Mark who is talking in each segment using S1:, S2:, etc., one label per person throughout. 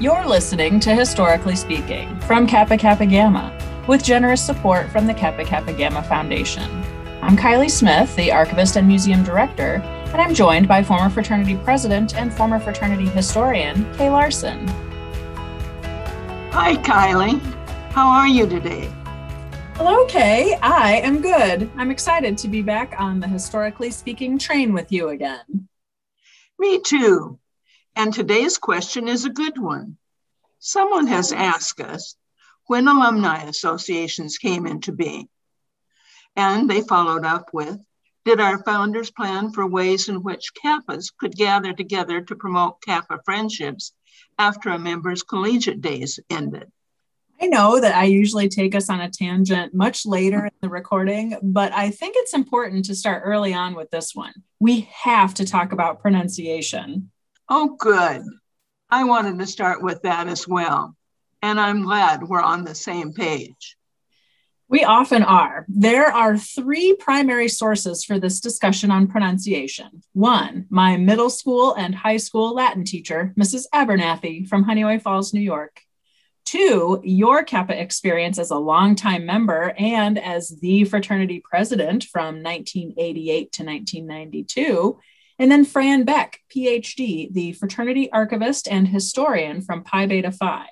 S1: You're listening to Historically Speaking from Kappa Kappa Gamma with generous support from the Kappa Kappa Gamma Foundation. I'm Kylie Smith, the Archivist and Museum Director, and I'm joined by former fraternity president and former fraternity historian, Kay Larson.
S2: Hi, Kylie. How are you today?
S1: Hello, Kay. I am good. I'm excited to be back on the Historically Speaking train with you again.
S2: Me too. And today's question is a good one. Someone has asked us when alumni associations came into being. And they followed up with Did our founders plan for ways in which Kappas could gather together to promote Kappa friendships after a member's collegiate days ended?
S1: I know that I usually take us on a tangent much later in the recording, but I think it's important to start early on with this one. We have to talk about pronunciation.
S2: Oh, good. I wanted to start with that as well. And I'm glad we're on the same page.
S1: We often are. There are three primary sources for this discussion on pronunciation. One, my middle school and high school Latin teacher, Mrs. Abernathy from Honeoye Falls, New York. Two, your Kappa experience as a longtime member and as the fraternity president from 1988 to 1992. And then Fran Becque, PhD, the fraternity archivist and historian from Pi Beta Phi.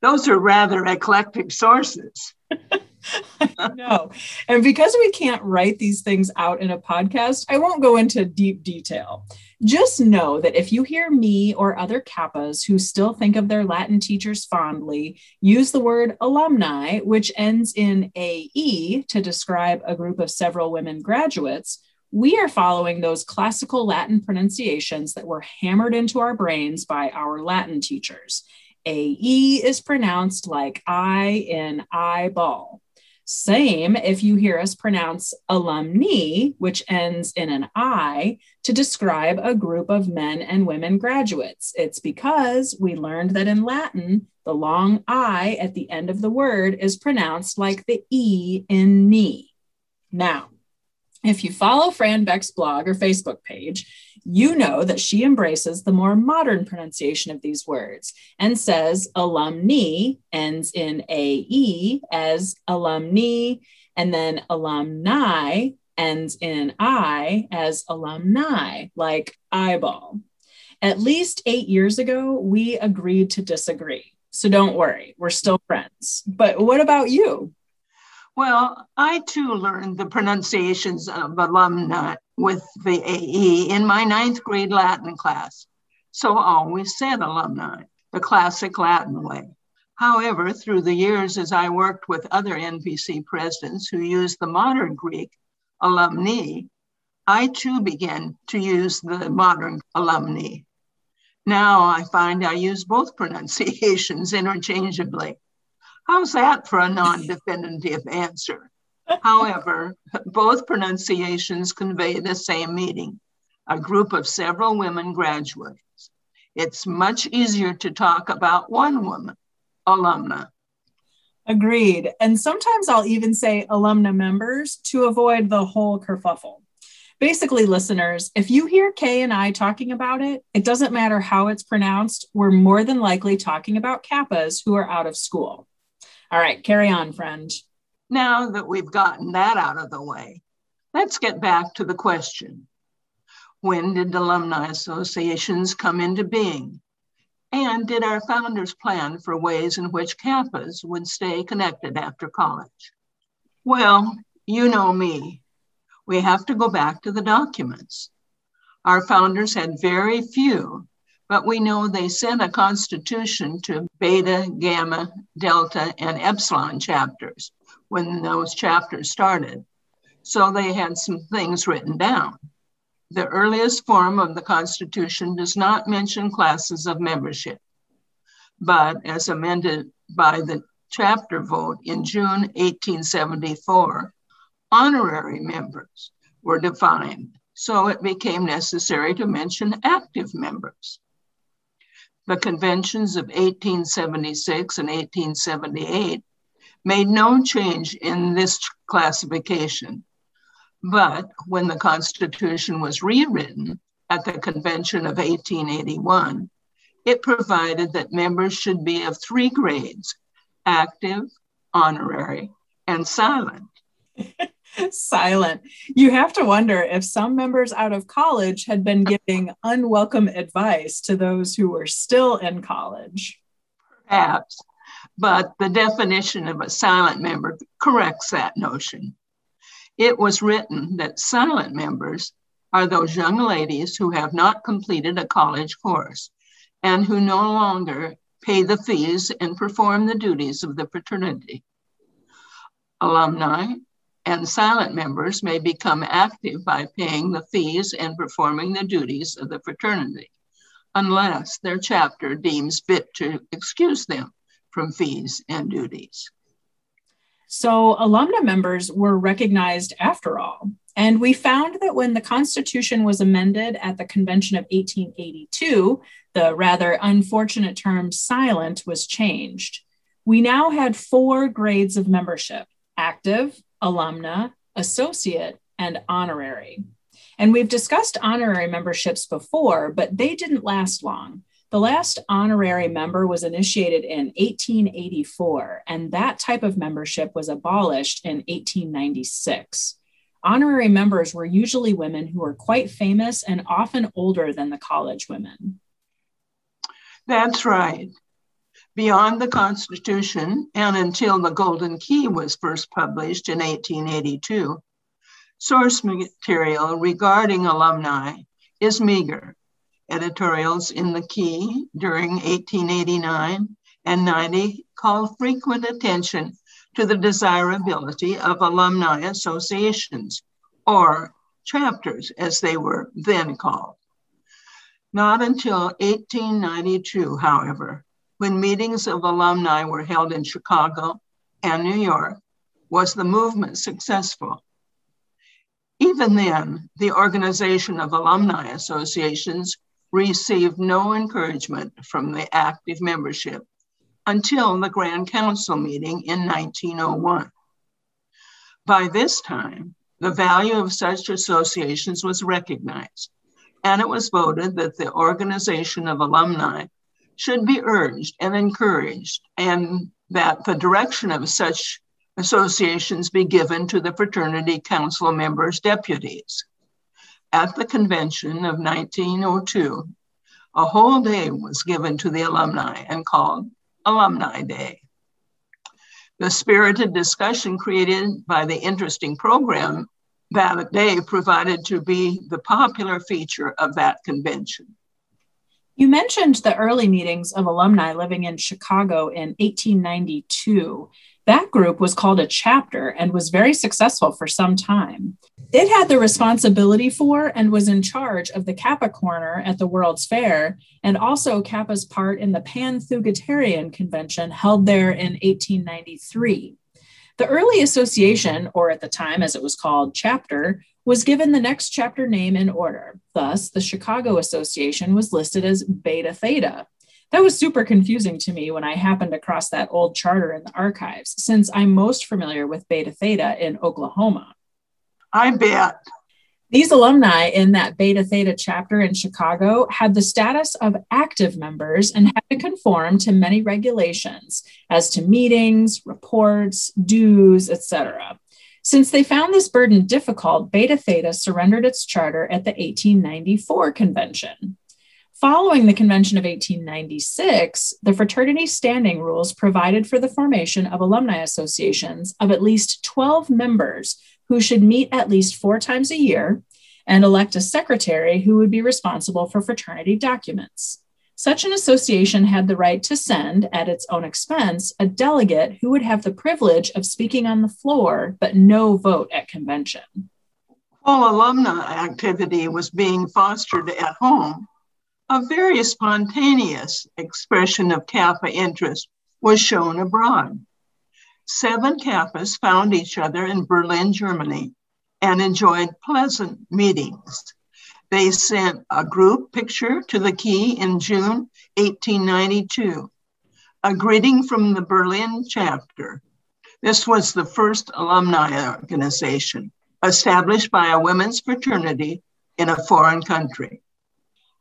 S2: Those are rather eclectic sources.
S1: no. And because we can't write these things out in a podcast, I won't go into deep detail. Just know that if you hear me or other Kappas who still think of their Latin teachers fondly use the word alumni, which ends in AE to describe a group of several women graduates, we are following those classical Latin pronunciations that were hammered into our brains by our Latin teachers. AE is pronounced like I in eyeball. Same if you hear us pronounce alumni, which ends in an I, to describe a group of men and women graduates. It's because we learned that in Latin, the long I at the end of the word is pronounced like the E in knee. Now, if you follow Fran Becque's blog or Facebook page, you know that she embraces the more modern pronunciation of these words and says alumni ends in AE as alumni, and then alumni ends in I as alumni, like eyeball. At least eight years ago, we agreed to disagree. So don't worry, we're still friends. But what about you?
S2: Well, I too learned the pronunciations of alumni with the AE in my ninth grade Latin class. So I always said alumni, the classic Latin way. However, through the years, as I worked with other NPC presidents who used the modern Greek alumni, I too began to use the modern alumni. Now I find I use both pronunciations interchangeably. How's that for a non definitive answer? However, both pronunciations convey the same meaning a group of several women graduates. It's much easier to talk about one woman, alumna.
S1: Agreed. And sometimes I'll even say alumna members to avoid the whole kerfuffle. Basically, listeners, if you hear Kay and I talking about it, it doesn't matter how it's pronounced. We're more than likely talking about Kappas who are out of school. All right, carry on, friend.
S2: Now that we've gotten that out of the way, let's get back to the question When did alumni associations come into being? And did our founders plan for ways in which Kappas would stay connected after college? Well, you know me. We have to go back to the documents. Our founders had very few but we know they sent a constitution to beta, gamma, delta, and epsilon chapters when those chapters started. So they had some things written down. The earliest form of the Constitution does not mention classes of membership, but as amended by the chapter vote in June 1874, honorary members were defined, so it became necessary to mention active members. The conventions of 1876 and 1878 made no change in this classification. But when the Constitution was rewritten at the convention of 1881, it provided that members should be of three grades active, honorary, and silent.
S1: silent. You have to wonder if some members out of college had been giving unwelcome advice to those who were still in college.
S2: Perhaps, but the definition of a silent member corrects that notion. It was written that silent members are those young ladies who have not completed a college course and who no longer pay the fees and perform the duties of the fraternity. Alumni and silent members may become active by paying the fees and performing the duties of the fraternity, unless their chapter deems fit to excuse them from fees and duties.
S1: So, alumna members were recognized after all. And we found that when the Constitution was amended at the Convention of 1882, the rather unfortunate term silent was changed. We now had four grades of membership active, alumna, associate, and honorary. And we've discussed honorary memberships before, but they didn't last long. The last honorary member was initiated in 1884, and that type of membership was abolished in 1896. Honorary members were usually women who were quite famous and often older than the college women.
S2: That's right. Beyond the Constitution and until the Golden Key was first published in 1882, source material regarding alumni is meager. Editorials in the Key during 1889 and 90 call frequent attention to the desirability of alumni associations, or chapters as they were then called. Not until 1892, however, when meetings of alumni were held in Chicago and New York, was the movement successful. Even then, the organization of alumni associations received no encouragement from the active membership until the Grand Council meeting in 1901. By this time, the value of such associations was recognized, and it was voted that the organization of alumni should be urged and encouraged, and that the direction of such associations be given to the fraternity council members' deputies. At the convention of 1902, a whole day was given to the alumni and called Alumni Day. The spirited discussion created by the interesting program that day provided to be the popular feature of that convention.
S1: You mentioned the early meetings of alumni living in Chicago in 1892. That group was called a chapter and was very successful for some time. It had the responsibility for and was in charge of the Kappa Corner at the World's Fair and also Kappa's part in the Pan Thugatarian Convention held there in 1893. The early association, or at the time as it was called, chapter, was given the next chapter name in order. Thus, the Chicago Association was listed as Beta Theta. That was super confusing to me when I happened across that old charter in the archives, since I'm most familiar with Beta Theta in Oklahoma.
S2: I bet.
S1: These alumni in that Beta Theta chapter in Chicago had the status of active members and had to conform to many regulations as to meetings, reports, dues, etc. Since they found this burden difficult, Beta Theta surrendered its charter at the 1894 convention. Following the convention of 1896, the fraternity standing rules provided for the formation of alumni associations of at least 12 members who should meet at least four times a year and elect a secretary who would be responsible for fraternity documents. Such an association had the right to send, at its own expense, a delegate who would have the privilege of speaking on the floor, but no vote at convention.
S2: While alumni activity was being fostered at home, a very spontaneous expression of Kappa interest was shown abroad. Seven Kappas found each other in Berlin, Germany, and enjoyed pleasant meetings. They sent a group picture to the key in June 1892, a greeting from the Berlin chapter. This was the first alumni organization established by a women's fraternity in a foreign country.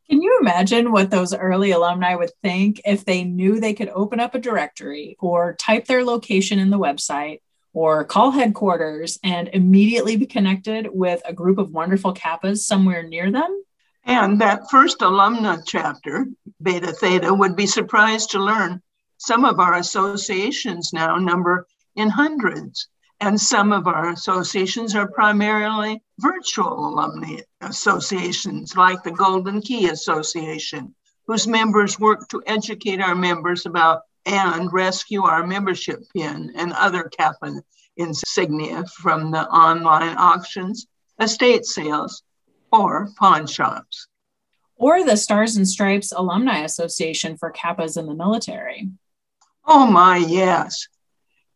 S1: Can you imagine what those early alumni would think if they knew they could open up a directory or type their location in the website or call headquarters and immediately be connected with a group of wonderful Kappas somewhere near them?
S2: And that first alumna chapter, Beta Theta, would be surprised to learn some of our associations now number in hundreds. And some of our associations are primarily virtual alumni associations, like the Golden Key Association, whose members work to educate our members about and rescue our membership pin and other Kappa insignia from the online auctions, estate sales, or pawn shops.
S1: Or the Stars and Stripes Alumni Association for Kappas in the military.
S2: Oh my, yes.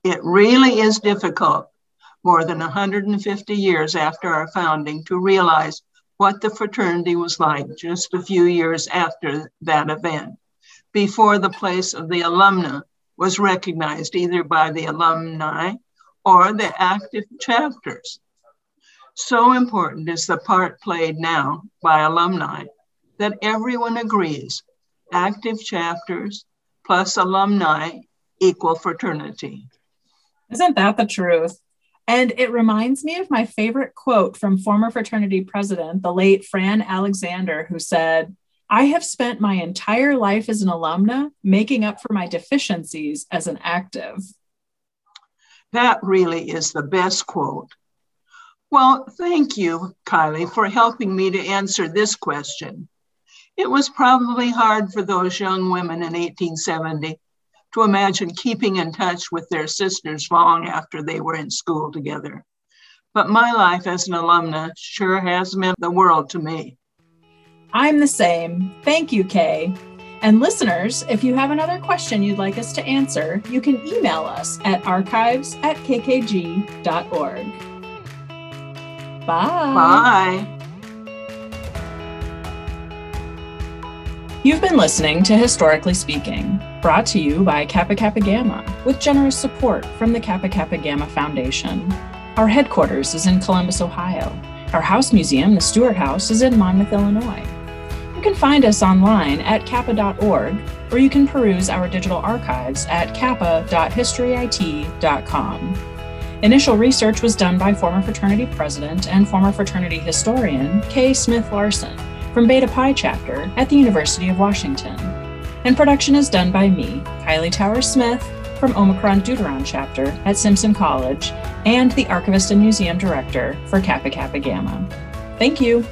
S2: It really is difficult, more than 150 years after our founding, to realize what the fraternity was like just a few years after that event, before the place of the alumna was recognized either by the alumni or the active chapters. So important is the part played now by alumni that everyone agrees active chapters plus alumni equal fraternity.
S1: Isn't that the truth? And it reminds me of my favorite quote from former fraternity president, the late Fran Alexander, who said, I have spent my entire life as an alumna making up for my deficiencies as an active.
S2: That really is the best quote. Well, thank you, Kylie, for helping me to answer this question. It was probably hard for those young women in 1870 to imagine keeping in touch with their sisters long after they were in school together. But my life as an alumna sure has meant the world to me.
S1: I'm the same. Thank you, Kay. And listeners, if you have another question you'd like us to answer, you can email us at archives at kkg.org. Bye.
S2: Bye.
S1: You've been listening to Historically Speaking, brought to you by Kappa Kappa Gamma, with generous support from the Kappa Kappa Gamma Foundation. Our headquarters is in Columbus, Ohio. Our house museum, the Stewart House, is in Monmouth, Illinois. You can find us online at kappa.org, or you can peruse our digital archives at kappa.historyit.com. Initial research was done by former fraternity president and former fraternity historian Kay Smith Larson from Beta Pi chapter at the University of Washington. And production is done by me, Kylie Tower Smith, from Omicron Deuteron chapter at Simpson College, and the archivist and museum director for Kappa Kappa Gamma. Thank you.